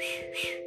Shh, shh.